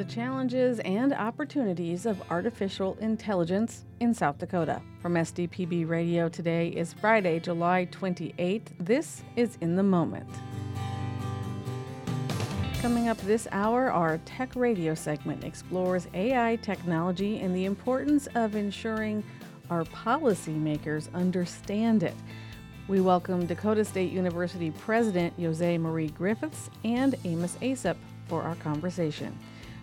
the challenges and opportunities of artificial intelligence in South Dakota. From SDPB Radio, today is Friday, July 28th. This is In the Moment. Coming up this hour, our Tech Radio segment explores AI technology and the importance of ensuring our policymakers understand it. We welcome Dakota State University President Jose Marie Griffiths and Amos Aesop for our conversation.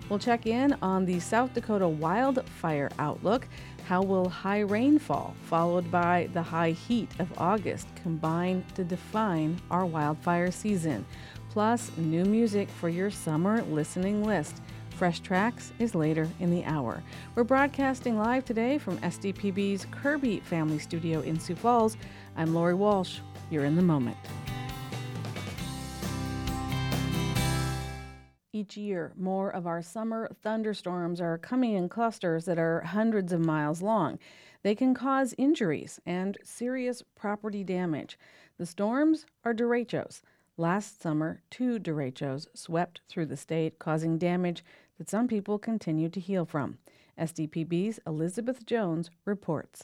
We'll check in on the South Dakota wildfire outlook. How will high rainfall, followed by the high heat of August, combine to define our wildfire season? Plus, new music for your summer listening list. Fresh Tracks is later in the hour. We're broadcasting live today from SDPB's Kirby Family Studio in Sioux Falls. I'm Lori Walsh. You're in the moment. Each year, more of our summer thunderstorms are coming in clusters that are hundreds of miles long. They can cause injuries and serious property damage. The storms are derechos. Last summer, two derechos swept through the state, causing damage that some people continue to heal from. SDPB's Elizabeth Jones reports.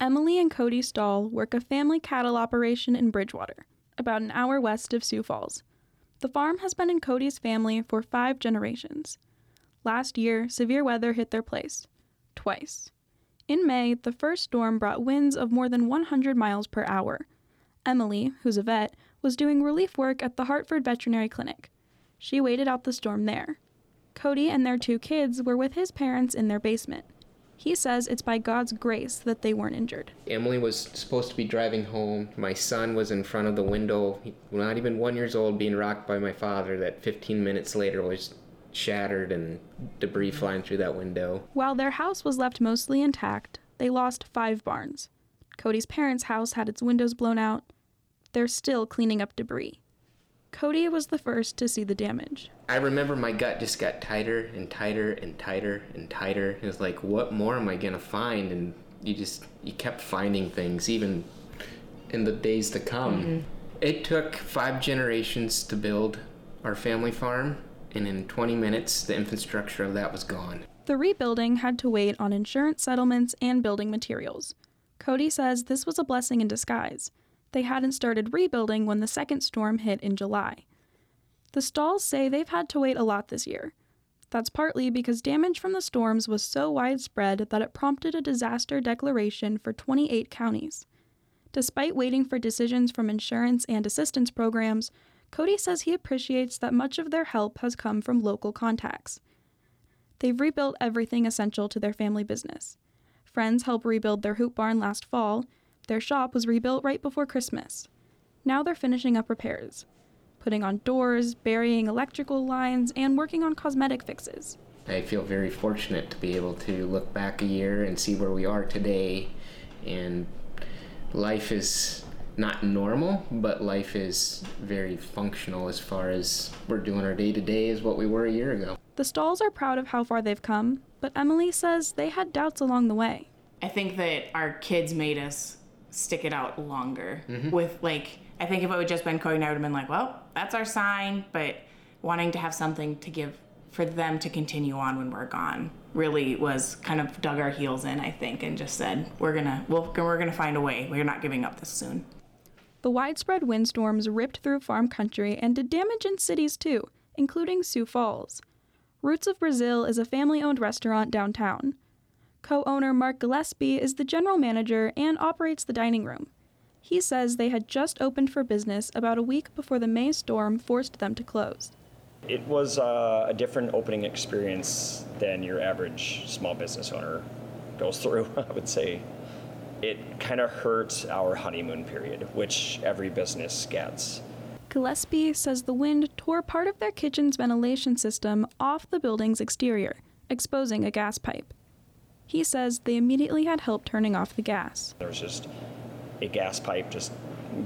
Emily and Cody Stahl work a family cattle operation in Bridgewater, about an hour west of Sioux Falls. The farm has been in Cody's family for five generations. Last year, severe weather hit their place. Twice. In May, the first storm brought winds of more than 100 miles per hour. Emily, who's a vet, was doing relief work at the Hartford Veterinary Clinic. She waited out the storm there. Cody and their two kids were with his parents in their basement. He says it's by God's grace that they weren't injured. Emily was supposed to be driving home. My son was in front of the window, not even one years old, being rocked by my father. That 15 minutes later was shattered and debris mm-hmm. flying through that window. While their house was left mostly intact, they lost five barns. Cody's parents' house had its windows blown out. They're still cleaning up debris. Cody was the first to see the damage. I remember my gut just got tighter and tighter and tighter and tighter. It was like, what more am I gonna find? And you just you kept finding things, even in the days to come. Mm-hmm. It took five generations to build our family farm, and in 20 minutes, the infrastructure of that was gone. The rebuilding had to wait on insurance settlements and building materials. Cody says this was a blessing in disguise they hadn't started rebuilding when the second storm hit in July. The Stahls say they've had to wait a lot this year. That's partly because damage from the storms was so widespread that it prompted a disaster declaration for 28 counties. Despite waiting for decisions from insurance and assistance programs, Cody says he appreciates that much of their help has come from local contacts. They've rebuilt everything essential to their family business. Friends helped rebuild their hoop barn last fall, their shop was rebuilt right before Christmas. Now they're finishing up repairs, putting on doors, burying electrical lines, and working on cosmetic fixes. I feel very fortunate to be able to look back a year and see where we are today. And life is not normal, but life is very functional as far as we're doing our day to day as what we were a year ago. The Stahls are proud of how far they've come, but Emily says they had doubts along the way. I think that our kids made us stick it out longer mm-hmm. with like I think if it would just been Cody, I would have been like, well, that's our sign, but wanting to have something to give for them to continue on when we're gone really was kind of dug our heels in, I think, and just said, we're gonna we'll, we're gonna find a way. We're not giving up this soon. The widespread windstorms ripped through farm country and did damage in cities too, including Sioux Falls. Roots of Brazil is a family owned restaurant downtown. Co owner Mark Gillespie is the general manager and operates the dining room. He says they had just opened for business about a week before the May storm forced them to close. It was uh, a different opening experience than your average small business owner goes through, I would say. It kind of hurt our honeymoon period, which every business gets. Gillespie says the wind tore part of their kitchen's ventilation system off the building's exterior, exposing a gas pipe. He says they immediately had help turning off the gas. There was just a gas pipe just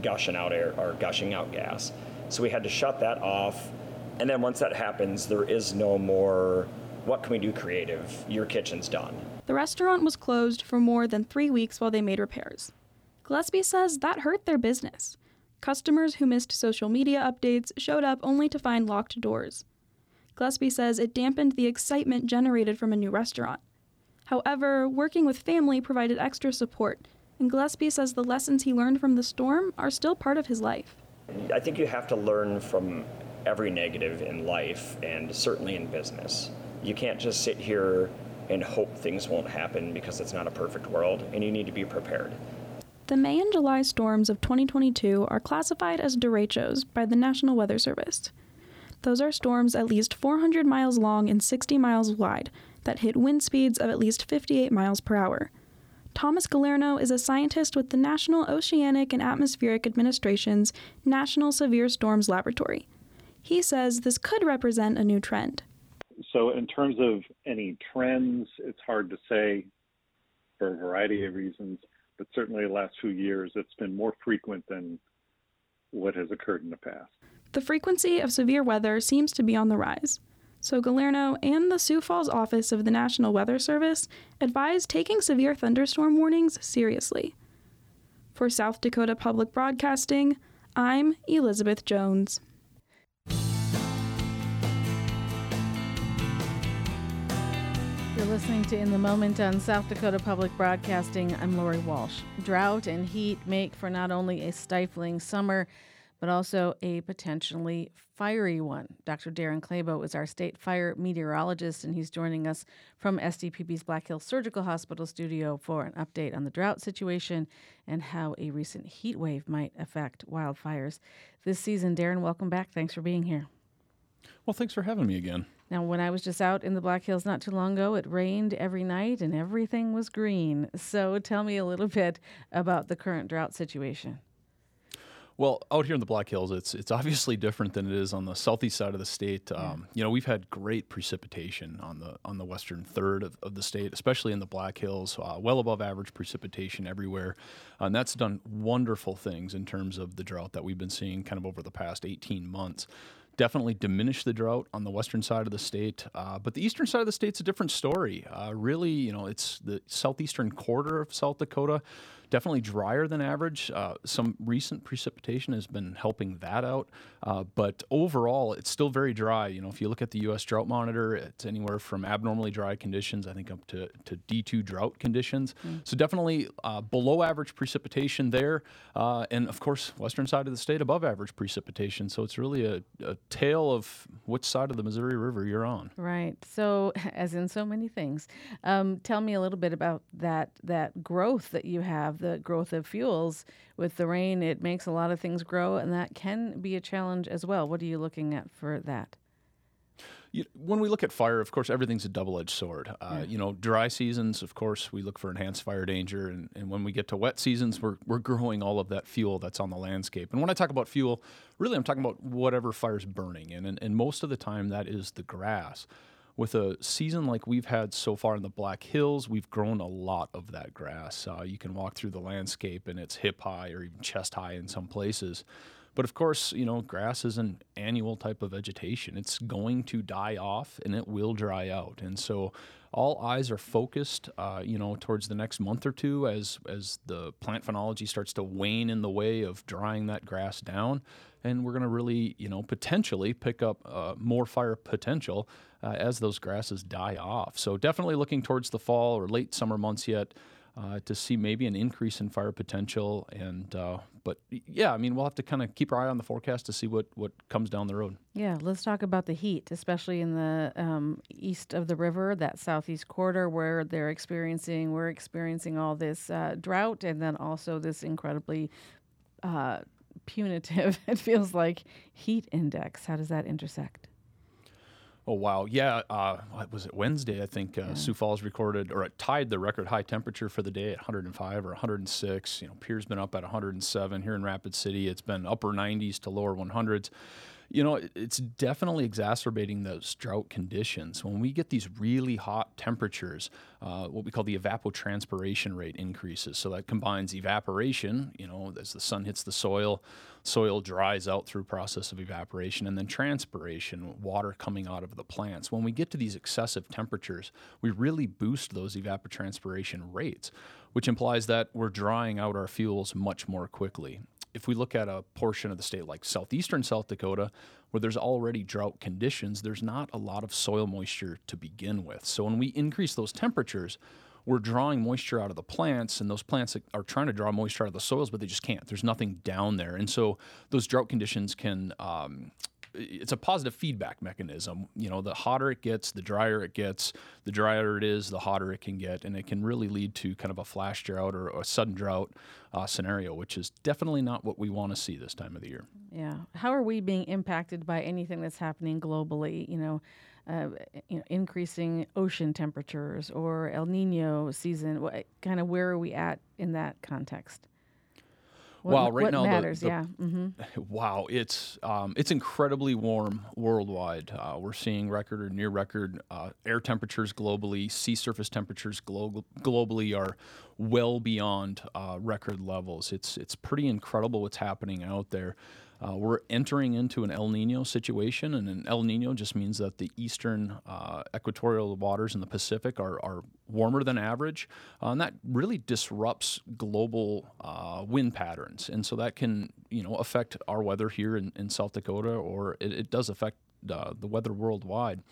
gushing out air or gushing out gas. So we had to shut that off. And then once that happens, there is no more what can we do creative? Your kitchen's done. The restaurant was closed for more than three weeks while they made repairs. Gillespie says that hurt their business. Customers who missed social media updates showed up only to find locked doors. Gillespie says it dampened the excitement generated from a new restaurant. However, working with family provided extra support, and Gillespie says the lessons he learned from the storm are still part of his life. I think you have to learn from every negative in life and certainly in business. You can't just sit here and hope things won't happen because it's not a perfect world, and you need to be prepared. The May and July storms of 2022 are classified as derechos by the National Weather Service. Those are storms at least 400 miles long and 60 miles wide that hit wind speeds of at least 58 miles per hour. Thomas Galarneau is a scientist with the National Oceanic and Atmospheric Administration's National Severe Storms Laboratory. He says this could represent a new trend. So, in terms of any trends, it's hard to say for a variety of reasons, but certainly the last few years it's been more frequent than what has occurred in the past. The frequency of severe weather seems to be on the rise. So Galarneau and the Sioux Falls office of the National Weather Service advise taking severe thunderstorm warnings seriously. For South Dakota Public Broadcasting, I'm Elizabeth Jones. You're listening to In the Moment on South Dakota Public Broadcasting. I'm Lori Walsh. Drought and heat make for not only a stifling summer, but also a potentially fiery one. Dr. Darren Clabo is our state fire meteorologist, and he's joining us from SDPB's Black Hills Surgical Hospital studio for an update on the drought situation and how a recent heat wave might affect wildfires this season. Darren, welcome back. Thanks for being here. Well, thanks for having me again. Now, when I was just out in the Black Hills not too long ago, it rained every night and everything was green. So tell me a little bit about the current drought situation. Well, out here in the Black Hills, it's it's obviously different than it is on the southeast side of the state. Um, you know, we've had great precipitation on the on the western third of, of the state, especially in the Black Hills, uh, well above average precipitation everywhere, uh, and that's done wonderful things in terms of the drought that we've been seeing kind of over the past 18 months definitely diminished the drought on the western side of the state. Uh, but the eastern side of the state's a different story. Uh, really, you know, it's the southeastern quarter of South Dakota definitely drier than average. Uh, some recent precipitation has been helping that out, uh, but overall, it's still very dry. You know, if you look at the U.S. Drought Monitor, it's anywhere from abnormally dry conditions, I think, up to, to D2 drought conditions. Mm. So definitely uh, below average precipitation there, uh, and of course, western side of the state above average precipitation. So it's really a, a tale of which side of the Missouri River you're on. Right. So, as in so many things, um, tell me a little bit about that that growth that you have the growth of fuels with the rain, it makes a lot of things grow, and that can be a challenge as well. What are you looking at for that? You, when we look at fire, of course, everything's a double-edged sword. Uh, yeah. You know, dry seasons, of course, we look for enhanced fire danger, and, and when we get to wet seasons, we're we're growing all of that fuel that's on the landscape. And when I talk about fuel, really, I'm talking about whatever fire's burning, and and, and most of the time that is the grass with a season like we've had so far in the Black Hills, we've grown a lot of that grass. Uh, you can walk through the landscape and it's hip high or even chest high in some places. But of course, you know, grass is an annual type of vegetation. It's going to die off and it will dry out. And so all eyes are focused, uh, you know, towards the next month or two as as the plant phenology starts to wane in the way of drying that grass down, and we're going to really, you know, potentially pick up uh, more fire potential uh, as those grasses die off. So definitely looking towards the fall or late summer months yet. Uh, to see maybe an increase in fire potential. And uh, but yeah, I mean we'll have to kind of keep our eye on the forecast to see what what comes down the road. Yeah, let's talk about the heat, especially in the um, east of the river, that southeast quarter where they're experiencing we're experiencing all this uh, drought and then also this incredibly uh, punitive. It feels like heat index. How does that intersect? Oh wow, yeah. Uh, was it Wednesday? I think uh, yeah. Sioux Falls recorded or it tied the record high temperature for the day at 105 or 106. You know, Pierre's been up at 107 here in Rapid City. It's been upper 90s to lower 100s you know, it's definitely exacerbating those drought conditions. When we get these really hot temperatures, uh, what we call the evapotranspiration rate increases. So that combines evaporation, you know, as the sun hits the soil, soil dries out through process of evaporation, and then transpiration, water coming out of the plants. When we get to these excessive temperatures, we really boost those evapotranspiration rates, which implies that we're drying out our fuels much more quickly. If we look at a portion of the state like southeastern South Dakota, where there's already drought conditions, there's not a lot of soil moisture to begin with. So when we increase those temperatures, we're drawing moisture out of the plants, and those plants are trying to draw moisture out of the soils, but they just can't. There's nothing down there, and so those drought conditions can. Um, it's a positive feedback mechanism. You know, the hotter it gets, the drier it gets. The drier it is, the hotter it can get, and it can really lead to kind of a flash drought or a sudden drought uh, scenario, which is definitely not what we want to see this time of the year. Yeah. How are we being impacted by anything that's happening globally? You know, uh, you know, increasing ocean temperatures or El Nino season? What, kind of where are we at in that context? What, wow, right what now matters, the, the, yeah. Mm-hmm. Wow, it's um, it's incredibly warm worldwide. Uh, we're seeing record or near record uh, air temperatures globally. Sea surface temperatures glo- globally are well beyond uh, record levels. It's it's pretty incredible what's happening out there. Uh, we're entering into an El Nino situation, and an El Nino just means that the eastern uh, equatorial waters in the Pacific are, are warmer than average, uh, and that really disrupts global uh, wind patterns, and so that can you know affect our weather here in, in South Dakota, or it, it does affect the weather worldwide.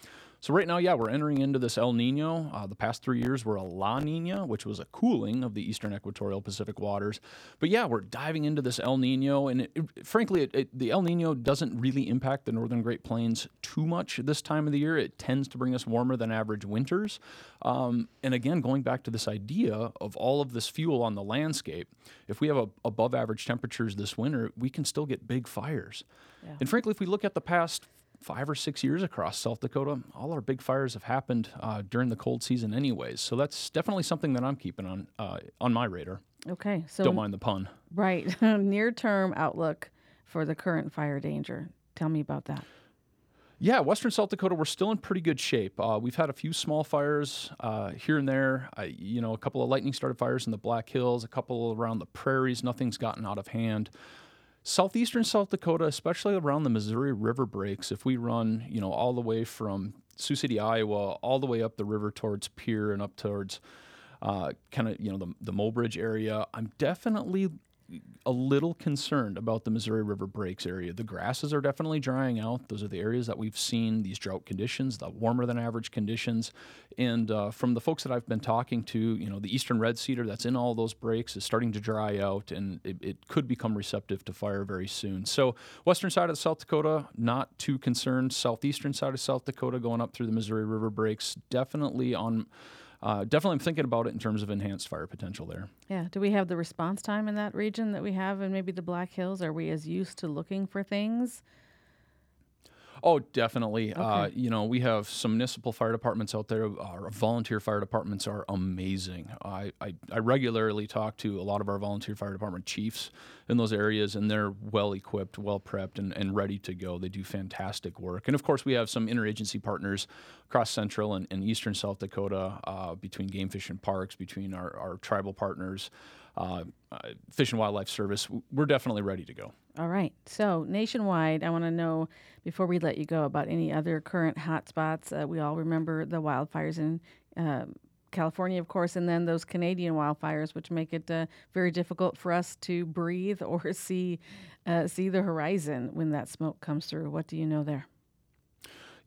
So right now, yeah, we're entering into this El Nino. Uh, the past three years were a La Nina, which was a cooling of the eastern equatorial Pacific waters. But yeah, we're diving into this El Nino, and it, it, frankly, it, the El Nino doesn't really impact the northern Great Plains too much this time of the year. It tends to bring us warmer than average winters. Um, and again, going back to this idea of all of this fuel on the landscape, if we have a, above average temperatures this winter, we can still get big fires. Yeah. And frankly, if we look at the past five or six years across South Dakota, all our big fires have happened uh, during the cold season, anyways. So that's definitely something that I'm keeping on uh, on my radar. Okay, so don't mind the pun. Right, near term outlook for the current fire danger. Tell me about that. Yeah, Western South Dakota, we're still in pretty good shape. Uh, we've had a few small fires uh, here and there. you know, a couple of lightning started fires in the Black Hills, a couple around the prairies. Nothing's gotten out of hand southeastern South Dakota, especially around the Missouri River breaks, if we run, you know, all the way from Sioux City, Iowa, all the way up the river towards Pierre and up towards uh, kind of, you know, the, the Mobridge area, I'm definitely a little concerned about the Missouri River Breaks area. The grasses are definitely drying out. Those are the areas that we've seen these drought conditions, the warmer than average conditions. And uh, from the folks that I've been talking to, you know, the eastern red cedar that's in all those breaks is starting to dry out and it, it could become receptive to fire very soon. So, western side of South Dakota, not too concerned. Southeastern side of South Dakota going up through the Missouri River Breaks, definitely on uh, definitely I'm thinking about it in terms of enhanced fire potential there. Yeah. Do we have the response time in that region that we have in maybe the Black Hills? Are we as used to looking for things? Oh, definitely. Uh, okay. Uh, you know, we have some municipal fire departments out there. Our volunteer fire departments are amazing. I, I, I, regularly talk to a lot of our volunteer fire department chiefs in those areas, and they're well equipped, well prepped, and, and ready to go. They do fantastic work. And of course, we have some interagency partners across central and, and eastern South Dakota uh, between Game Fish and Parks, between our, our tribal partners uh, uh, Fish and Wildlife Service, we're definitely ready to go. All right. So, nationwide, I want to know before we let you go about any other current hotspots. Uh, we all remember the wildfires in uh, California, of course, and then those Canadian wildfires, which make it uh, very difficult for us to breathe or see uh, see the horizon when that smoke comes through. What do you know there?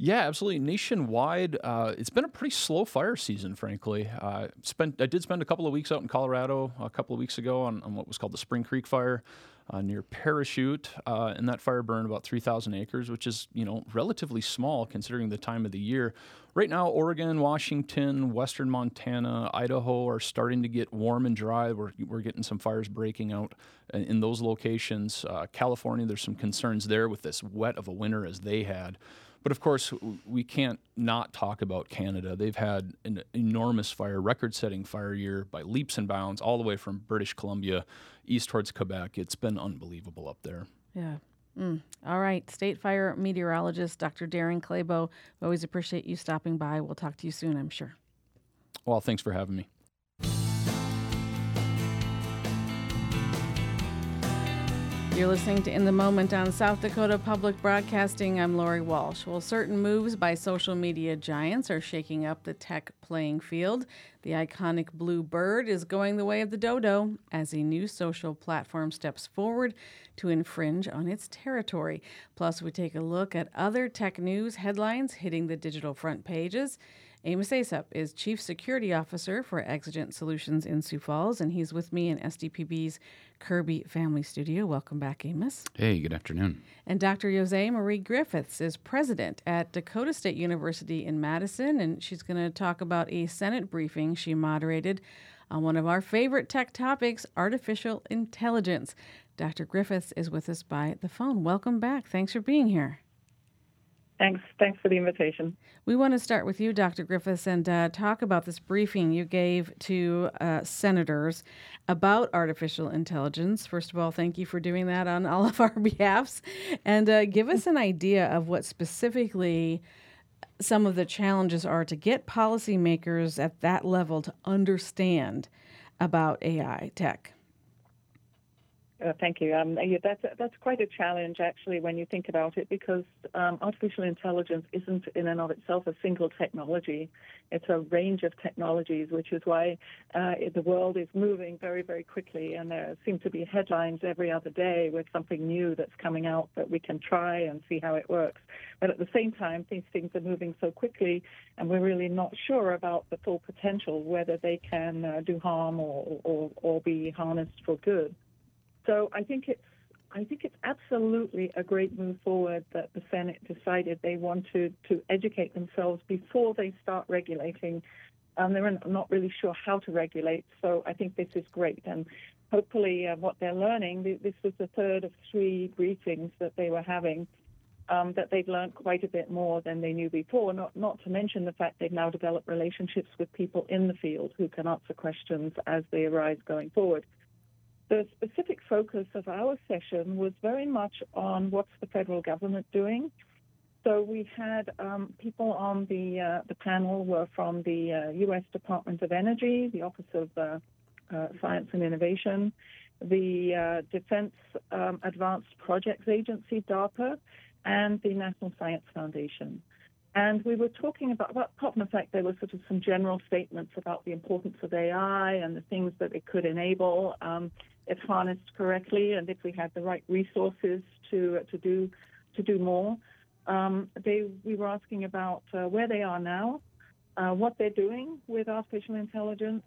Yeah, absolutely. Nationwide, uh, it's been a pretty slow fire season, frankly. Uh, spent I did spend a couple of weeks out in Colorado a couple of weeks ago on, on what was called the Spring Creek Fire uh, near Parachute, uh, and that fire burned about 3,000 acres, which is you know relatively small considering the time of the year. Right now, Oregon, Washington, Western Montana, Idaho are starting to get warm and dry. We're, we're getting some fires breaking out in, in those locations. Uh, California, there's some concerns there with this wet of a winter as they had. But of course, we can't not talk about Canada. They've had an enormous fire, record setting fire year by leaps and bounds, all the way from British Columbia east towards Quebec. It's been unbelievable up there. Yeah. Mm. All right. State fire meteorologist Dr. Darren Clabo. We always appreciate you stopping by. We'll talk to you soon, I'm sure. Well, thanks for having me. You're listening to In the Moment on South Dakota Public Broadcasting. I'm Lori Walsh. Well, certain moves by social media giants are shaking up the tech playing field. The iconic blue bird is going the way of the dodo as a new social platform steps forward to infringe on its territory. Plus, we take a look at other tech news headlines hitting the digital front pages. Amos Aesop is Chief Security Officer for Exigent Solutions in Sioux Falls, and he's with me in SDPB's Kirby Family Studio. Welcome back, Amos. Hey, good afternoon. And Dr. Jose Marie Griffiths is president at Dakota State University in Madison, and she's going to talk about a Senate briefing she moderated on one of our favorite tech topics, artificial intelligence. Dr. Griffiths is with us by the phone. Welcome back. Thanks for being here. Thanks. Thanks for the invitation. We want to start with you, Dr. Griffiths, and uh, talk about this briefing you gave to uh, senators about artificial intelligence. First of all, thank you for doing that on all of our behalfs, and uh, give us an idea of what specifically some of the challenges are to get policymakers at that level to understand about AI tech. Uh, thank you. Um, yeah, that's that's quite a challenge actually when you think about it, because um, artificial intelligence isn't in and of itself a single technology. It's a range of technologies, which is why uh, the world is moving very, very quickly, and there seem to be headlines every other day with something new that's coming out that we can try and see how it works. But at the same time, these things are moving so quickly, and we're really not sure about the full potential, whether they can uh, do harm or, or or be harnessed for good. So I think it's I think it's absolutely a great move forward that the Senate decided they wanted to educate themselves before they start regulating. Um, they're not really sure how to regulate, so I think this is great. And hopefully, uh, what they're learning, this was the third of three briefings that they were having, um, that they've learned quite a bit more than they knew before. Not, not to mention the fact they've now developed relationships with people in the field who can answer questions as they arise going forward. The specific focus of our session was very much on what's the federal government doing. So we had um, people on the uh, the panel were from the uh, U.S. Department of Energy, the Office of uh, uh Science and Innovation, the uh, Defense um, Advanced Projects Agency (DARPA), and the National Science Foundation. And we were talking about, apart from the fact there were sort of some general statements about the importance of AI and the things that it could enable. Um, if harnessed correctly and if we had the right resources to to do to do more. Um, they we were asking about uh, where they are now, uh, what they're doing with artificial intelligence,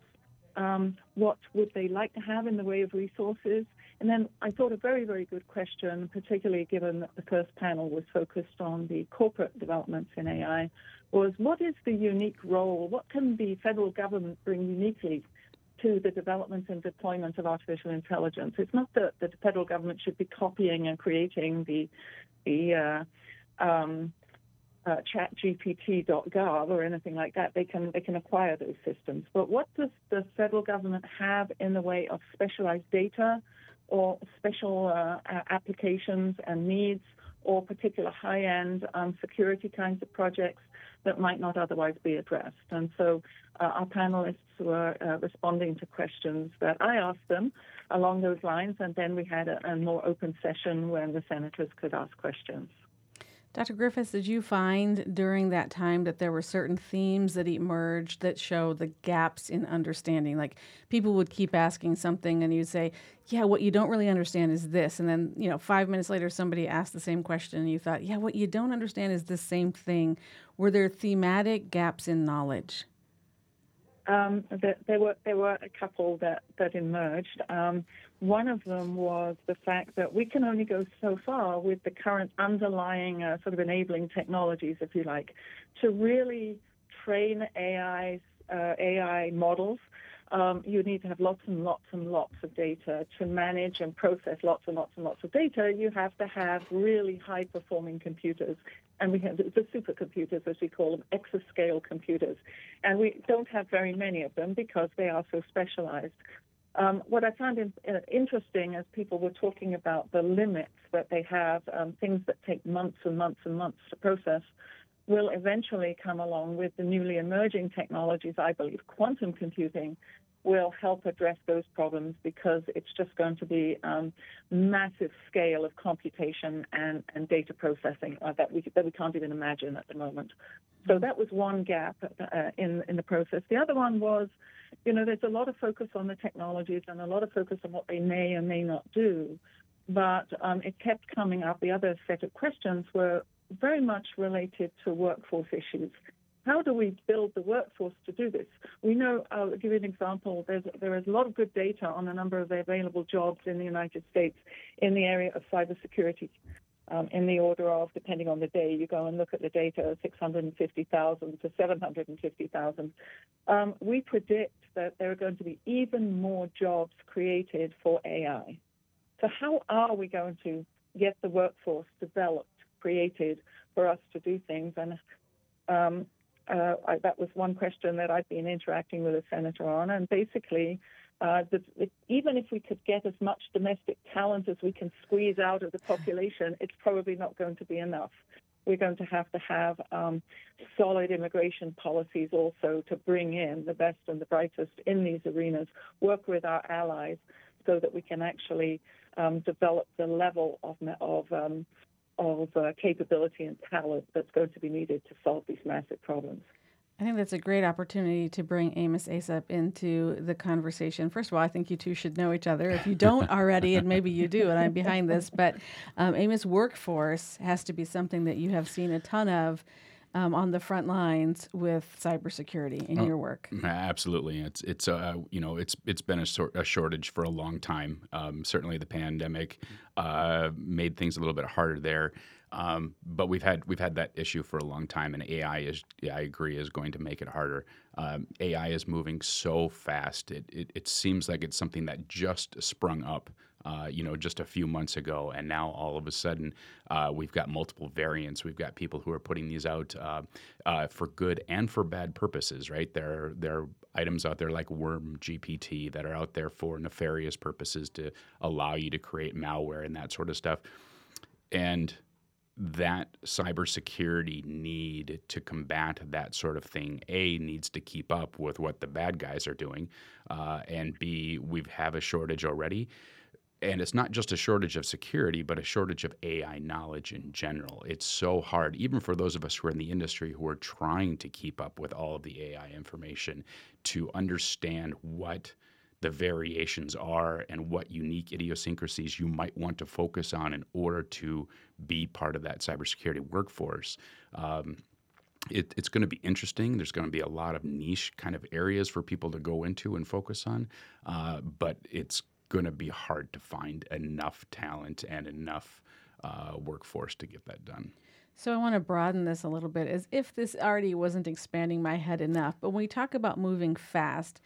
um, what would they like to have in the way of resources, and then I thought a very very good question, particularly given that the first panel was focused on the corporate developments in AI, was what is the unique role? What can the federal government bring uniquely to the development and deployment of artificial intelligence. It's not that the federal government should be copying and creating the the uh, um, uh, ChatGPT.gov or anything like that. They can they can acquire those systems. But what does the federal government have in the way of specialized data or special uh, applications and needs or particular high-end um, security kinds of projects that might not otherwise be addressed. And so uh, our panelists were uh, responding to questions that I asked them along those lines, and then we had a, a more open session when the senators could ask questions. Dr. Griffiths, did you find during that time that there were certain themes that emerged that show the gaps in understanding? Like people would keep asking something and you'd say, Yeah, what you don't really understand is this. And then, you know, five minutes later, somebody asked the same question and you thought, Yeah, what you don't understand is the same thing. Were there thematic gaps in knowledge? Um, there, there, were there were a couple that that emerged. Um, one of them was the fact that we can only go so far with the current underlying uh, sort of enabling technologies, if you like, to really train AI uh, AI models. Um, you need to have lots and lots and lots of data to manage and process lots and lots and lots of data. You have to have really high performing computers and we have the supercomputers, as we call them, exascale computers. And we don't have very many of them because they are so specialized. Um, what I found in, uh, interesting as people were talking about the limits that they have, um, things that take months and months and months to process, will eventually come along with the newly emerging technologies, I believe, quantum computing, will help address those problems because it's just going to be um, massive scale of computation and, and data processing uh, that we that we can't even imagine at the moment. So that was one gap uh, in in the process. The other one was, you know, there's a lot of focus on the technologies and a lot of focus on what they may or may not do, but um, it kept coming up. The other set of questions were very much related to workforce issues how do we build the workforce to do this? We know, I'll give you an example, There's, there is a lot of good data on a number of the available jobs in the United States in the area of cybersecurity. Um, in the order of, depending on the day, you go and look at the data, 650,000 to 750,000. Um, we predict that there are going to be even more jobs created for AI. So, how are we going to get the workforce developed, created for us to do things? And um, uh, I, that was one question that I've been interacting with a senator on. And basically, uh, the, it, even if we could get as much domestic talent as we can squeeze out of the population, it's probably not going to be enough. We're going to have to have um, solid immigration policies also to bring in the best and the brightest in these arenas, work with our allies so that we can actually um, develop the level of, of um, of uh, capability and talent that's going to be needed to solve these massive problems. I think that's a great opportunity to bring Amos Aesop into the conversation. First of all, I think you two should know each other. If you don't already, and maybe you do, and I'm behind this, but um, Amos workforce has to be something that you have seen a ton of um, on the front lines with cybersecurity in oh, your work. Absolutely, it's it's uh, you know it's it's been a, sort, a shortage for a long time. Um, certainly, the pandemic uh, made things a little bit harder there. Um, but we've had we've had that issue for a long time, and AI is yeah, I agree is going to make it harder. Um, AI is moving so fast; it, it, it seems like it's something that just sprung up uh, you know, just a few months ago, and now all of a sudden uh, we've got multiple variants. We've got people who are putting these out uh, uh for good and for bad purposes, right? There, there are items out there like Worm GPT that are out there for nefarious purposes to allow you to create malware and that sort of stuff. And that cybersecurity need to combat that sort of thing, A, needs to keep up with what the bad guys are doing, uh, and B, we have a shortage already and it's not just a shortage of security, but a shortage of AI knowledge in general. It's so hard, even for those of us who are in the industry who are trying to keep up with all of the AI information, to understand what the variations are and what unique idiosyncrasies you might want to focus on in order to be part of that cybersecurity workforce. Um, it, it's going to be interesting. There's going to be a lot of niche kind of areas for people to go into and focus on, uh, but it's going to be hard to find enough talent and enough uh, workforce to get that done. So I want to broaden this a little bit as if this already wasn't expanding my head enough. But when we talk about moving fast,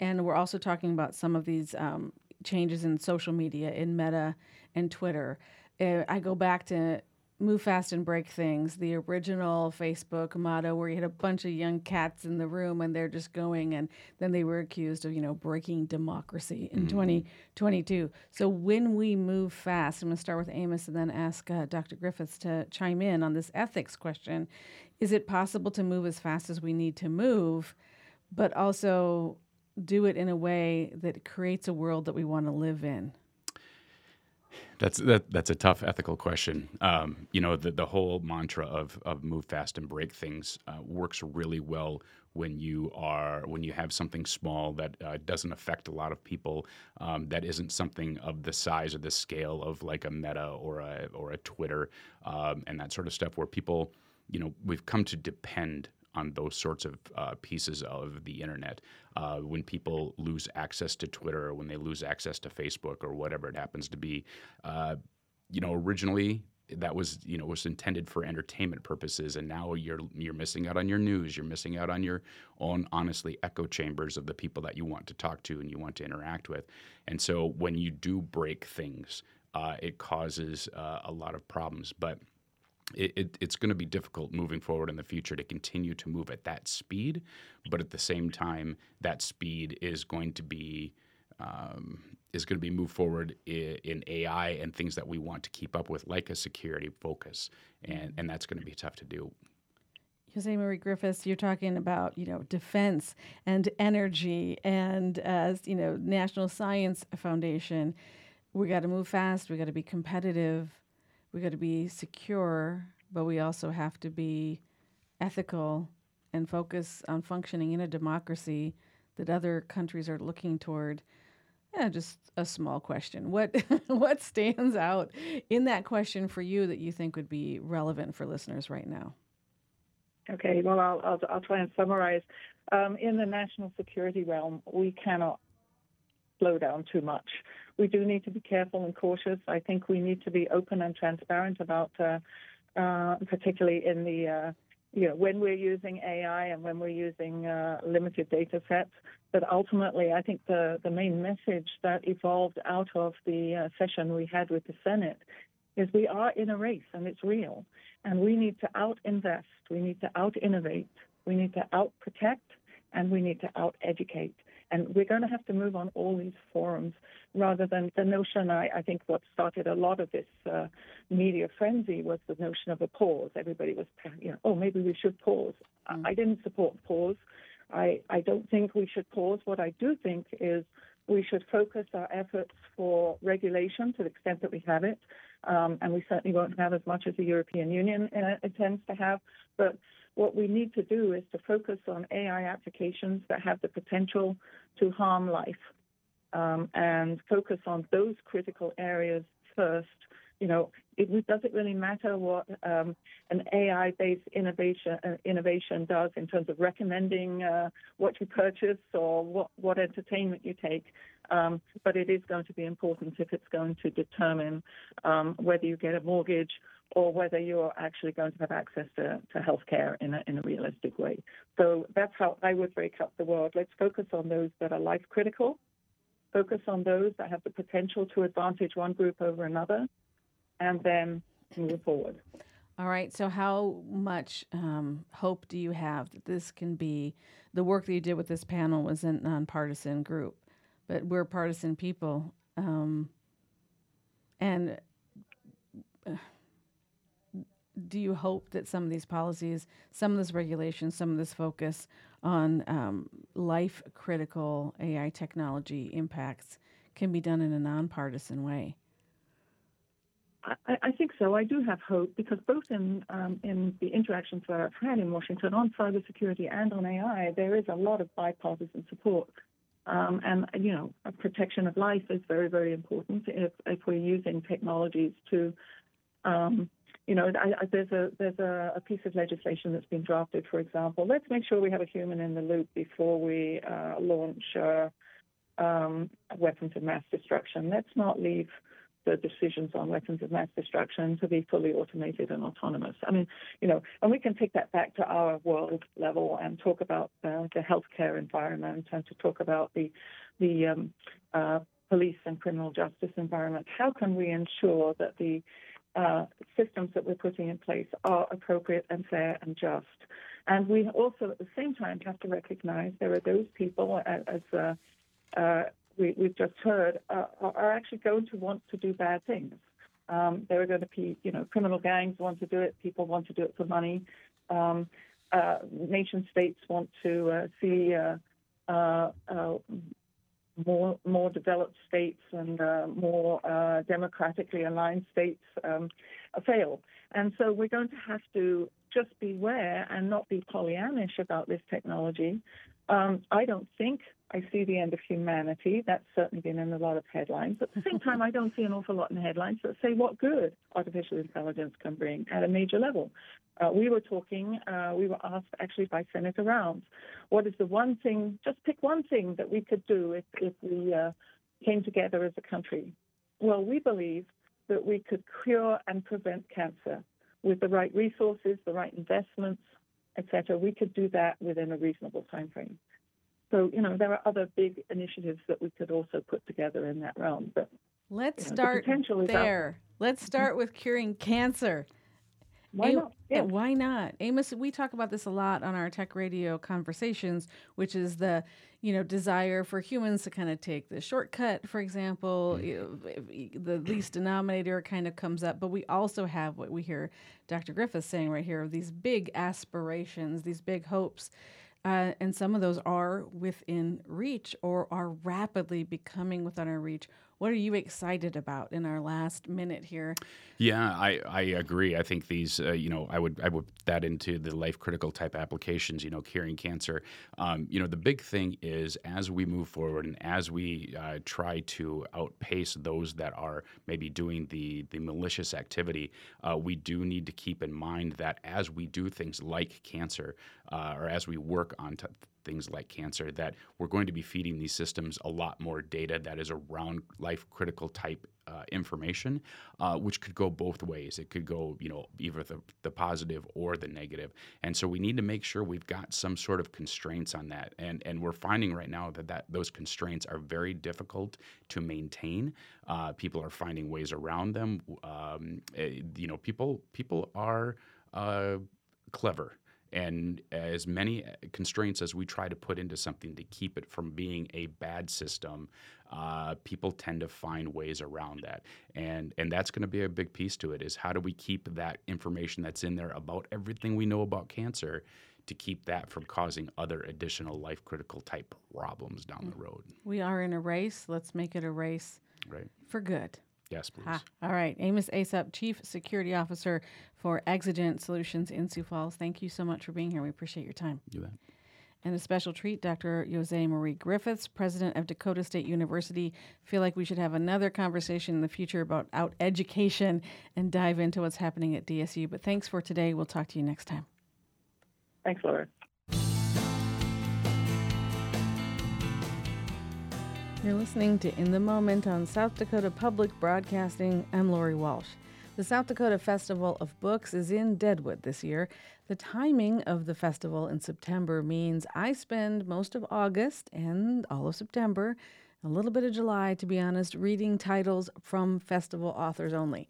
and we're also talking about some of these um, changes in social media, in Meta and Twitter, uh, I go back to move fast and break things, the original Facebook motto where you had a bunch of young cats in the room and they're just going and then they were accused of, you know, breaking democracy in mm-hmm. 2022. So when we move fast, I'm going to start with Amos and then ask uh, Dr. Griffiths to chime in on this ethics question. Is it possible to move as fast as we need to move, but also do it in a way that creates a world that we want to live in? That's that, that's a tough ethical question. Um, you know, the, the whole mantra of, of move fast and break things uh, works really well when you are when you have something small that uh, doesn't affect a lot of people. Um, that isn't something of the size or the scale of like a Meta or a or a Twitter um, and that sort of stuff, where people, you know, we've come to depend on those sorts of uh, pieces of the internet. Uh, when people lose access to Twitter, or when they lose access to Facebook, or whatever it happens to be, uh, you know, originally that was you know was intended for entertainment purposes, and now you're you're missing out on your news. You're missing out on your own honestly echo chambers of the people that you want to talk to and you want to interact with. And so when you do break things, uh, it causes uh, a lot of problems, but it, it, it's going to be difficult moving forward in the future to continue to move at that speed. But at the same time, that speed is going to be um, is going to be moved forward in, in, AI and things that we want to keep up with, like a security focus, and and that's going to be tough to do. Jose Marie Griffiths, you're talking about you know defense and energy, and as you know, National Science Foundation, we got to move fast. We got to be competitive. We got to be secure, but we also have to be ethical and focus on functioning in a democracy that other countries are looking toward. Yeah, just a small question. What what stands out in that question for you that you think would be relevant for listeners right now? Okay, well, I'll, I'll, I'll try and summarize. Um, in the national security realm, we cannot slow down too much. We do need to be careful and cautious. I think we need to be open and transparent about, uh, uh, particularly in the, uh, you know, when we're using AI and when we're using uh, limited data sets. But ultimately, I think the, the main message that evolved out of the uh, session we had with the Senate is we are in a race and it's real. And we need to out invest, we need to out innovate, we need to out protect, and we need to out educate. And we're going to have to move on all these forums rather than the notion. I, I think what started a lot of this uh, media frenzy was the notion of a pause. Everybody was, you know, oh, maybe we should pause. Mm. I didn't support pause. I, I don't think we should pause. What I do think is we should focus our efforts for regulation to the extent that we have it, um, and we certainly won't have as much as the European Union uh, intends to have. But what we need to do is to focus on AI applications that have the potential to harm life, um, and focus on those critical areas first you know, it, does it really matter what um, an AI-based innovation uh, innovation does in terms of recommending uh, what you purchase or what, what entertainment you take? Um, but it is going to be important if it's going to determine um, whether you get a mortgage or whether you're actually going to have access to, to healthcare in a, in a realistic way. So that's how I would break up the world. Let's focus on those that are life critical. Focus on those that have the potential to advantage one group over another and then move forward. All right. So, how much um, hope do you have that this can be the work that you did with this panel was a nonpartisan group, but we're partisan people, um, and uh, do you hope that some of these policies, some of this regulation, some of this focus on um, life critical AI technology impacts can be done in a nonpartisan way? I, I, think so. I do have hope because both in um, in the interactions that I've had in Washington on cybersecurity and on AI, there is a lot of bipartisan support. Um, and you know, protection of life is very, very important if, if we're using technologies to, um, you know, I, I, there's a there's a, a, piece of legislation that's been drafted, for example. Let's make sure we have a human in the loop before we uh, launch uh, um, weapons of mass destruction. Let's not leave the decisions on weapons of mass destruction to be fully automated and autonomous. I mean, you know, and we can take that back to our world level and talk about uh, the healthcare environment and to talk about the the um, uh, police and criminal justice environment. How can we ensure that the uh, systems that we're putting in place are appropriate and fair and just? And we also, at the same time, have to recognize there are those people, as uh, uh, we, have just heard uh, are actually going to want to do bad things. Um, there are going to be, you know, criminal gangs want to do it. People want to do it for money. Um, uh, nation states want to uh, see uh, uh, uh, more more developed states and more democratically aligned states um, fail. And so we're going to have to just beware and not be Pollyannish about this technology. Um, I don't think I see the end of humanity. That's certainly been in a lot of headlines. But at the same time, I don't see an awful lot in the headlines that say what good artificial intelligence can bring at a major level. Uh, we were talking, uh, we were asked actually by Senator Rounds, what is the one thing, just pick one thing that we could do if, if we uh, came together as a country. Well, we believe that we could cure and prevent cancer with the right resources, the right investments, etc. We could do that within a reasonable time frame. So, you know, there are other big initiatives that we could also put together in that realm. But let's you know, start the there. Let's mm-hmm. start with curing cancer. Why not? Yeah. Why not? Amos, we talk about this a lot on our tech radio conversations, which is the, you know, desire for humans to kind of take the shortcut, for example. Mm. the least denominator kind of comes up, but we also have what we hear Dr. Griffith saying right here these big aspirations, these big hopes. Uh, and some of those are within reach or are rapidly becoming within our reach what are you excited about in our last minute here? Yeah, I, I agree. I think these, uh, you know, I would I would that into the life critical type applications. You know, curing cancer. Um, you know, the big thing is as we move forward and as we uh, try to outpace those that are maybe doing the the malicious activity, uh, we do need to keep in mind that as we do things like cancer, uh, or as we work on t- things like cancer that we're going to be feeding these systems a lot more data that is around life critical type uh, information, uh, which could go both ways. It could go, you know, either the, the positive or the negative. And so we need to make sure we've got some sort of constraints on that. And and we're finding right now that, that those constraints are very difficult to maintain. Uh, people are finding ways around them. Um, eh, you know, people people are uh, clever and as many uh, constraints as we try to put into something to keep it from being a bad system, uh, people tend to find ways around that, and and that's going to be a big piece to it. Is how do we keep that information that's in there about everything we know about cancer to keep that from causing other additional life critical type problems down the road. We are in a race. Let's make it a race right. for good. Yes, please. Ha. All right. Amos Aesop, Chief Security Officer for Exigent Solutions in Sioux Falls. Thank you so much for being here. We appreciate your time. You bet. And a special treat, Dr. Jose Marie Griffiths, president of Dakota State University. Feel like we should have another conversation in the future about out education and dive into what's happening at DSU. But thanks for today. We'll talk to you next time. Thanks, Laura. You're listening to In the Moment on South Dakota Public Broadcasting. I'm Lori Walsh. The South Dakota Festival of Books is in Deadwood this year. The timing of the festival in September means I spend most of August and all of September, a little bit of July, to be honest, reading titles from festival authors only.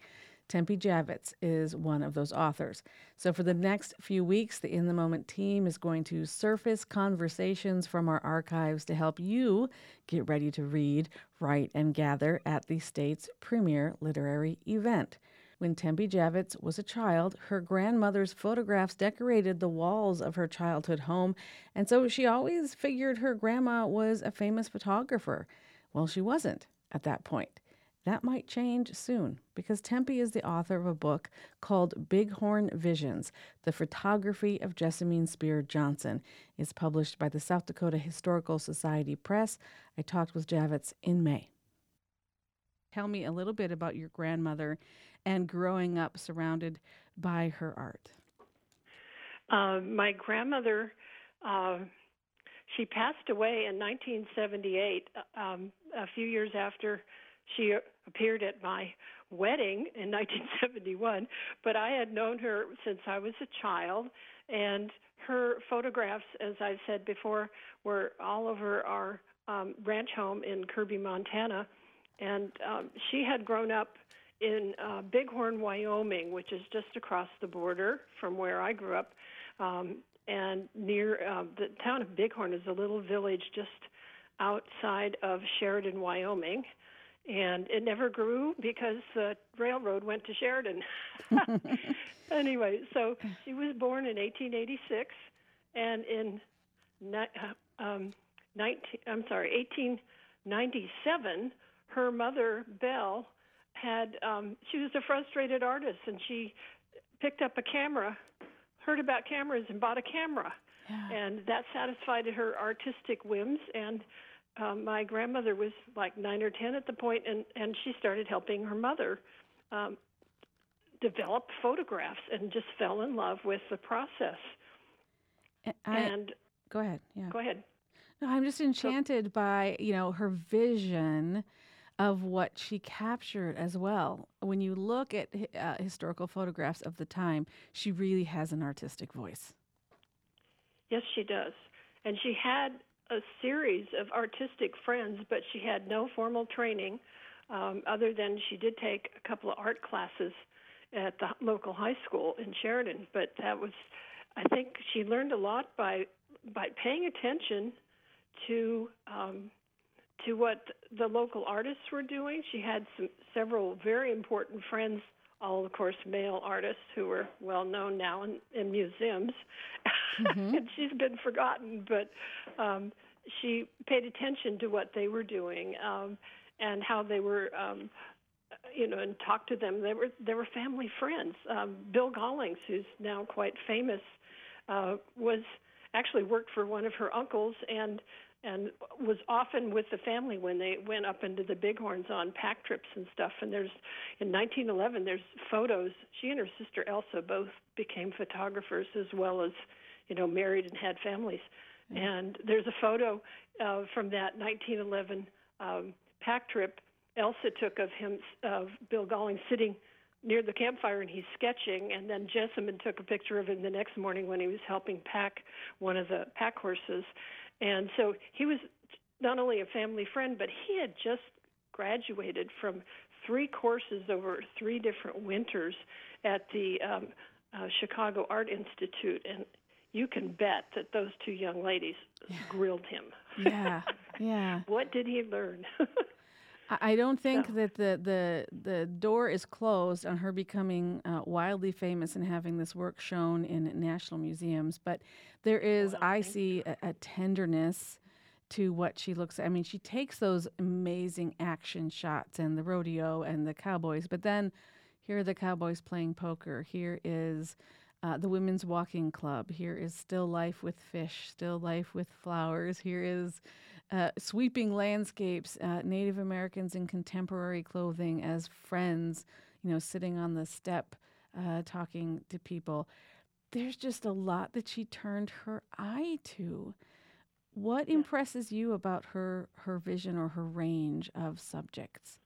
Tempe Javitz is one of those authors. So, for the next few weeks, the In the Moment team is going to surface conversations from our archives to help you get ready to read, write, and gather at the state's premier literary event. When Tempe Javitz was a child, her grandmother's photographs decorated the walls of her childhood home, and so she always figured her grandma was a famous photographer. Well, she wasn't at that point. That might change soon because Tempe is the author of a book called Bighorn Visions The Photography of Jessamine Spear Johnson. It's published by the South Dakota Historical Society Press. I talked with Javitz in May. Tell me a little bit about your grandmother and growing up surrounded by her art. Uh, my grandmother, uh, she passed away in 1978, um, a few years after she appeared at my wedding in 1971, but I had known her since I was a child, and her photographs, as I've said before, were all over our um, ranch home in Kirby, Montana, and um, she had grown up in uh, Bighorn, Wyoming, which is just across the border from where I grew up. Um, and near uh, the town of Bighorn is a little village just outside of Sheridan, Wyoming and it never grew because the railroad went to Sheridan. anyway, so she was born in 1886, and in uh, um, 19, I'm sorry, 1897, her mother Belle had um, she was a frustrated artist, and she picked up a camera, heard about cameras, and bought a camera, yeah. and that satisfied her artistic whims and um, my grandmother was like nine or ten at the point, and and she started helping her mother um, develop photographs, and just fell in love with the process. I, and go ahead, yeah, go ahead. No, I'm just enchanted so, by you know her vision of what she captured as well. When you look at uh, historical photographs of the time, she really has an artistic voice. Yes, she does. And she had a series of artistic friends, but she had no formal training um, other than she did take a couple of art classes at the local high school in Sheridan. But that was, I think, she learned a lot by by paying attention to um, to what the local artists were doing. She had some several very important friends, all of course male artists who were well known now in, in museums, mm-hmm. and she's been forgotten. But um, she paid attention to what they were doing um, and how they were. Um, you know, and talked to them. They were they were family friends. Um, Bill Gollings, who's now quite famous, uh, was actually worked for one of her uncles and and was often with the family when they went up into the bighorns on pack trips and stuff. And there's in 1911 there's photos. She and her sister Elsa both became photographers as well as you know married and had families. Mm-hmm. and there's a photo uh, from that 1911 um, pack trip. Elsa took of him of Bill Galling sitting near the campfire and he's sketching. And then Jessamine took a picture of him the next morning when he was helping pack one of the pack horses and so he was not only a family friend but he had just graduated from three courses over three different winters at the um, uh, Chicago Art Institute and you can bet that those two young ladies yeah. grilled him. Yeah. Yeah. what did he learn? I don't think so. that the, the the door is closed on her becoming uh, wildly famous and having this work shown in national museums. But there is, well, I see, a, a, tenderness to what she looks. At. I mean, she takes those amazing action shots and the rodeo and the cowboys, but then here are the cowboys playing poker. Here is uh, the Women's Walking Club. Here is Still Life with Fish, Still Life with Flowers. Here is uh, sweeping landscapes, uh, Native Americans in contemporary clothing as friends, you know, sitting on the step uh, talking to people. There's just a lot that she turned her eye to. What yeah. impresses you about her her vision or her range of subjects?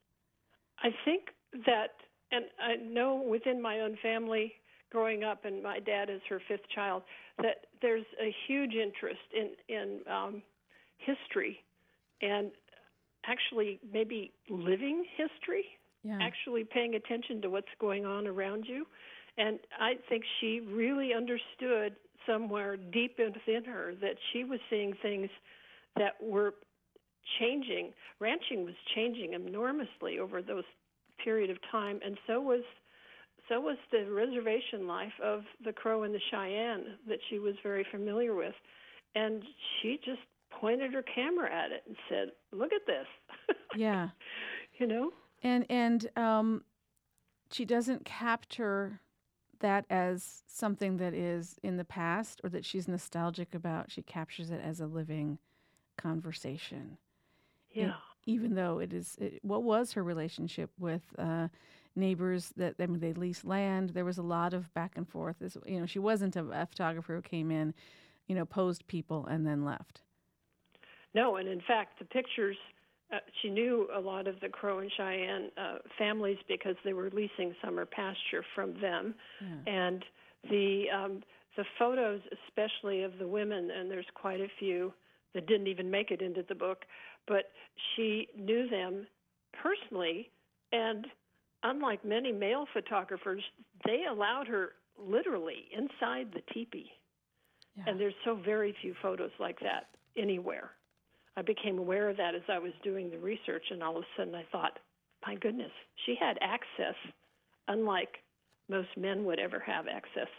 I think that, and I know within my own family, growing up, and my dad is her fifth child, that there's a huge interest in in um, history and actually maybe living history, yeah. actually paying attention to what's going on around you. And I think she really understood somewhere deep within her that she was seeing things that were changing. Ranching was changing enormously over those period of time, and so was so was the reservation life of the Crow and the Cheyenne that she was very familiar with. And she just pointed her camera at it and said, "Look at this." yeah. you know. And and um, she doesn't capture that as something that is in the past or that she's nostalgic about. She captures it as a living conversation. Yeah. And even though it is, it, what was her relationship with uh, neighbors that I mean they leased land. There was a lot of back and forth. This, you know, she wasn't a, a photographer who came in, you know, posed people and then left. No, and in fact, the pictures. Uh, she knew a lot of the Crow and Cheyenne uh, families because they were leasing summer pasture from them, yeah. and the um, the photos, especially of the women, and there's quite a few that didn't even make it into the book, but she knew them personally, and unlike many male photographers, they allowed her literally inside the teepee. Yeah. And there's so very few photos like that anywhere. I became aware of that as I was doing the research, and all of a sudden I thought, my goodness, she had access, unlike most men would ever have access,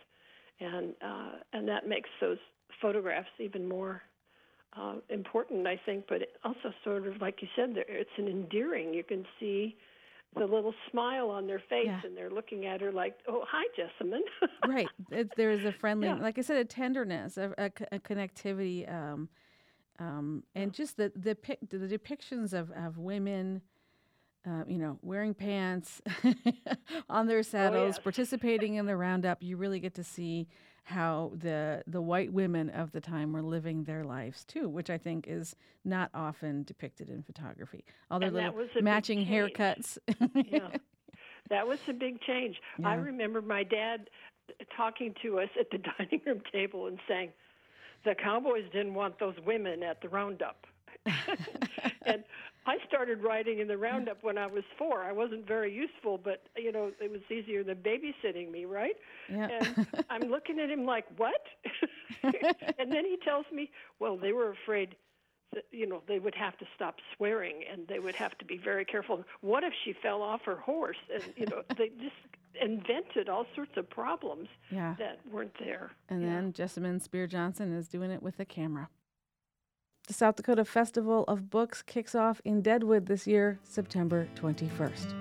and uh, and that makes those photographs even more uh, important, I think. But also, sort of like you said, it's an endearing. You can see the little smile on their face yeah. and they're looking at her like, "Oh, hi, Jessamine." right. It, there is a friendly, yeah. like I said, a tenderness, a, a, a connectivity. Um, um, and just the the, the depictions of, of women, uh, you know, wearing pants on their saddles, oh, yes. participating in the roundup, you really get to see how the the white women of the time were living their lives too, which I think is not often depicted in photography. All their little matching haircuts. yeah. That was a big change. Yeah. I remember my dad talking to us at the dining room table and saying, the cowboys didn't want those women at the roundup. and I started riding in the roundup when I was four. I wasn't very useful, but you know it was easier than babysitting me, right? Yeah. And I'm looking at him like, what? and then he tells me, well, they were afraid that you know they would have to stop swearing and they would have to be very careful. What if she fell off her horse? And you know they just invented all sorts of problems Yeah. that weren't there. And Yeah. then Jessamine Spear Johnson is doing it with a camera. The South Dakota Festival of Books kicks off in Deadwood this year, September 21st.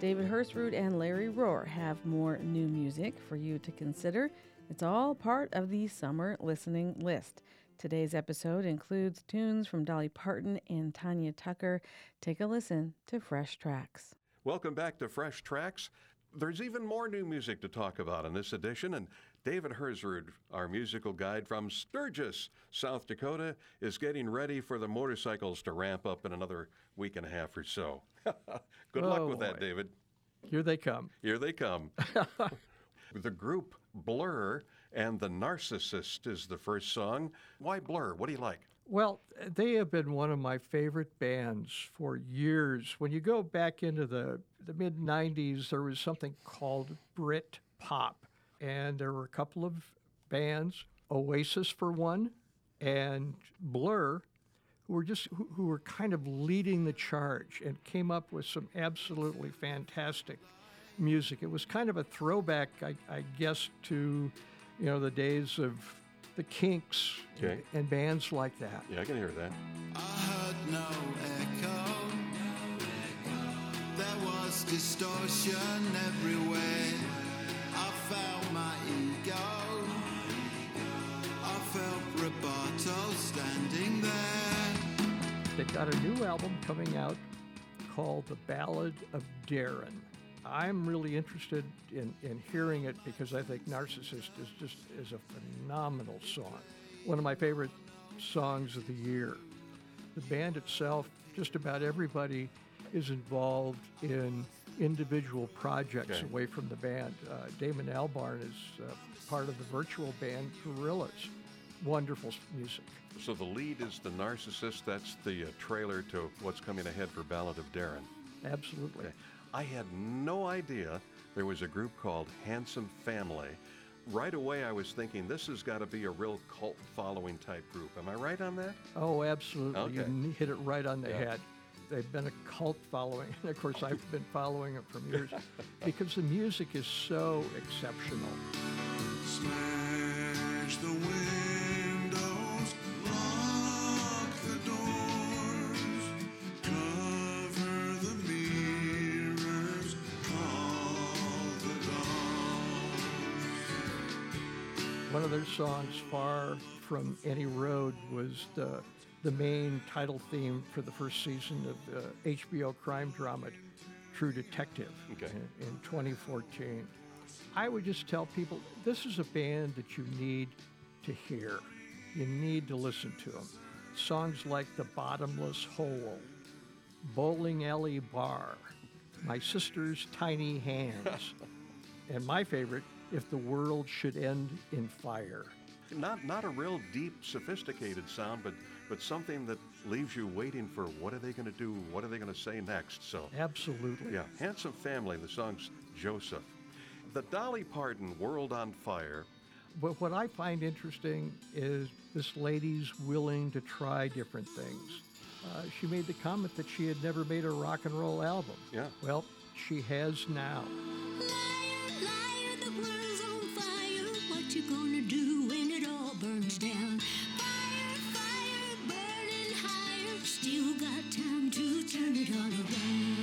David Hersrud and Larry Rohr have more new music for you to consider. It's all part of the summer listening list. Today's episode includes tunes from Dolly Parton and Tanya Tucker. Take a listen to Fresh Tracks. Welcome back to Fresh Tracks. There's even more new music to talk about in this edition, and David Hersrud, our musical guide from Sturgis, South Dakota, is getting ready for the motorcycles to ramp up in another week and a half or so. Good luck Oh, with that, boy. David. Here they come. Here they come. the group Blur and The Narcissist is the first song. Why Blur? What do you like? Well, they have been one of my favorite bands for years. When you go back into the, the mid 90s, there was something called Brit Pop. And there were a couple of bands, Oasis for one, and Blur, who were just who, were kind of leading the charge and came up with some absolutely fantastic music. It was kind of a throwback, I, I guess, to you know the days of the Kinks Okay. and bands like that. Yeah, I can hear that. I heard no echo. There was distortion everywhere. I felt my ego. I felt Roboto standing there. They've got a new album coming out called The Ballad of Darren. I'm really interested in, in hearing it because I think Narcissist is just is a phenomenal song. One of my favorite songs of the year. The band itself, just about everybody is involved in individual projects Okay. away from the band. Uh, Damon Albarn is uh, part of the virtual band Gorillaz. Wonderful music. So the lead is The Narcissist. That's the uh, trailer to what's coming ahead for Ballad of Darren. Absolutely. Okay. I had no idea there was a group called Handsome Family. Right away, I was thinking this has got to be a real cult following type group. Am I right on that? Oh, absolutely. You Okay. n- hit it right on the Yeah. head. They've been a cult following. And of course, I've been following it for years because the music is so exceptional. Smash the songs, Far From Any Road, was the, the main title theme for the first season of uh, HBO crime drama True Detective Okay. in, in 2014. I would just tell people this is a band that you need to hear. You need to listen to them. Songs like The Bottomless Hole, Bowling Alley Bar, My Sister's Tiny Hands, and my favorite, If the World Should End in Fire. Not not a real deep, sophisticated sound, but but something that leaves you waiting for what are they going to do? What are they going to say next? So Absolutely. yeah, Handsome Family. The song's Joseph. The Dolly Parton World on Fire. But what I find interesting is this lady's willing to try different things. Uh, she made the comment that she had never made a rock and roll album. Yeah. Well, she has now. You gonna do when it all burns down? Fire, fire, burning higher. Still got time to turn it all around.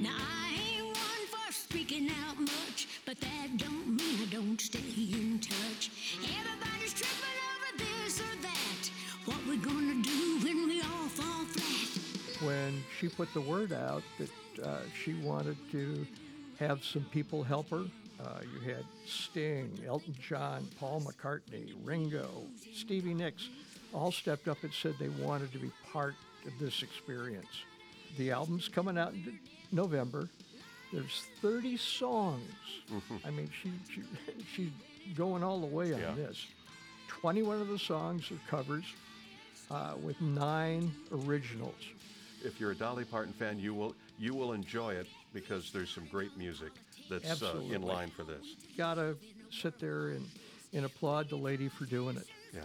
Now I ain't one for speaking out much, but that don't mean I don't stay in touch. Everybody's tripping over this or that. What we gonna do when we all fall flat? When she put the word out that uh, she wanted to have some people help her, uh, you had Sting, Elton John, Paul McCartney, Ringo, Stevie Nicks, all stepped up and said they wanted to be part of this experience. The album's coming out in November, There's 30 songs. I mean, she, she she's going all the way on Yeah. this. 21 of the songs are covers, uh, with nine originals. If you're a Dolly Parton fan, you will you will enjoy it because there's some great music that's uh, in line for this. Gotta sit there and, and applaud the lady for doing it. Yeah,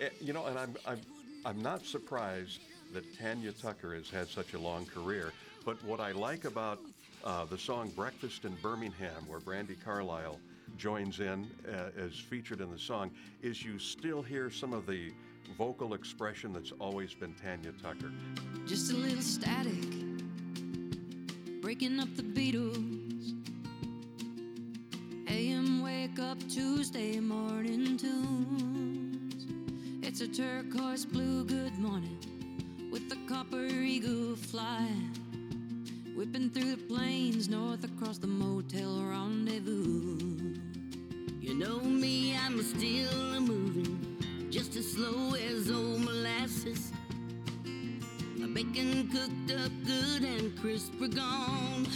Eh, you know, and I'm I'm I'm not surprised that Tanya Tucker has had such a long career. But what I like about uh, the song "Breakfast in Birmingham," where Brandi Carlile joins in uh, as featured in the song, is you still hear some of the vocal expression that's always been Tanya Tucker. Just a little static, breaking up the Beatles. AM wake up Tuesday morning tunes. It's a turquoise blue good morning with the copper eagle flying, whipping through the plains north across the motel rendezvous. You know me, I'm still a moving, just as slow as old molasses. My bacon cooked up good and crisp are gone.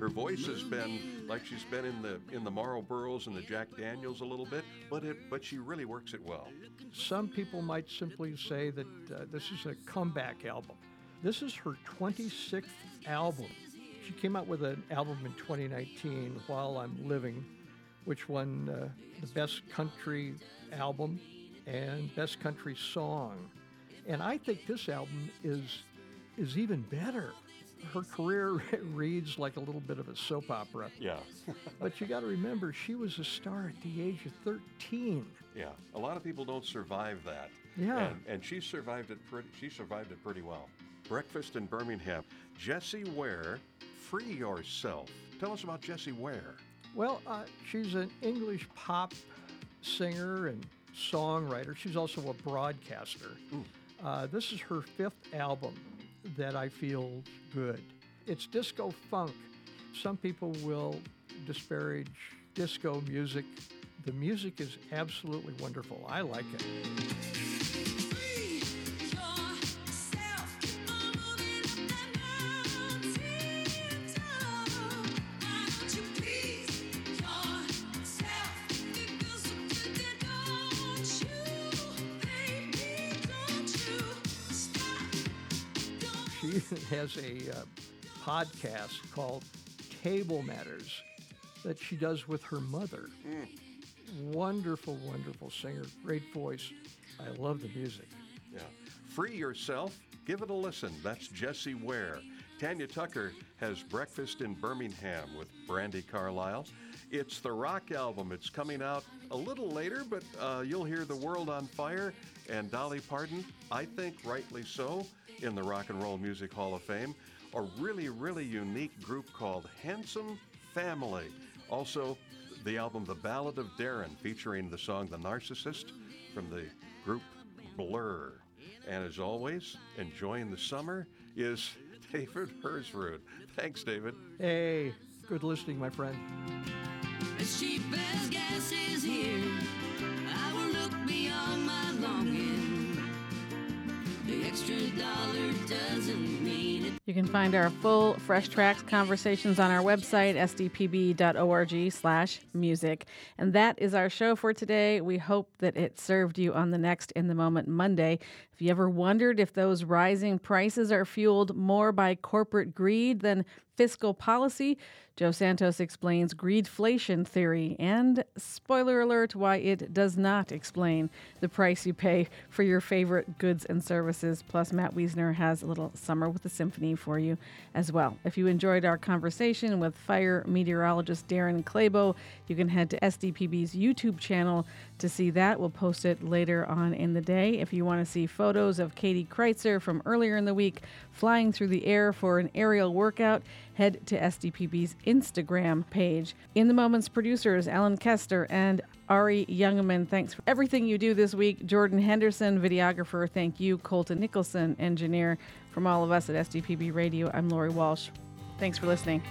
Her voice has been like she's been in the in the Marlboros and the Jack Daniels a little bit, but it but she really works it well. Some people might simply say that uh, this is a comeback album. This is her 26th album. She came out with an album in 2019, While I'm Living, which won uh, the Best Country Album and Best Country Song. And I think this album is is even better. Her career reads like a little bit of a soap opera. Yeah. but you got to remember, she was a star at the age of 13. Yeah, a lot of people don't survive that. Yeah. and, and she survived it pretty. She survived it pretty well. Breakfast in Birmingham. Jessie Ware, free yourself. Tell us about Jessie Ware. Well, uh, she's an English pop singer and songwriter. She's also a broadcaster. Uh, this is her fifth album that I feel good. It's disco funk. Some people will disparage disco music. The music is absolutely wonderful. I like it. Has a uh, podcast called Table Manners that she does with her mother. Wonderful, wonderful singer, great voice. I love the music. Yeah. Free yourself. Give it a listen. That's Jessie Ware. Tanya Tucker has Breakfast in Birmingham with Brandi Carlile. It's the rock album. It's coming out a little later, but uh, you'll hear The World on Fire and Dolly Parton, I think rightly so, in the Rock and Roll Music Hall of Fame. A really, really unique group called Handsome Family. Also, the album The Ballad of Darren, featuring the song The Narcissist from the group Blur. And as always, enjoying the summer is David Hersrud. Thanks, David. Hey, good listening, my friend. As cheap as gas is here, You can find our full Fresh Tracks conversations on our website, sdpb.org slash music. And that is our show for today. We hope that it served you on the next In the Moment Monday. If you ever wondered if those rising prices are fueled more by corporate greed than fiscal policy, Joe Santos explains greedflation theory and, spoiler alert, why it does not explain the price you pay for your favorite goods and services. Plus, Matt Wiesner has a little Summer with the Symphony for you as well. If you enjoyed our conversation with fire meteorologist Darren Clabo, you can head to SDPB's YouTube channel to see that. We'll post it later on in the day. If you want to see photos of Katie Kreitzer from earlier in the week flying through the air for an aerial workout, head to SDPB's Instagram page. In the Moment's producers, Alan Kester and Ari Youngman, thanks for everything you do this week. Jordan Henderson, videographer, thank you. Colton Nicholson, engineer. From all of us at SDPB Radio, I'm Lori Walsh. Thanks for listening.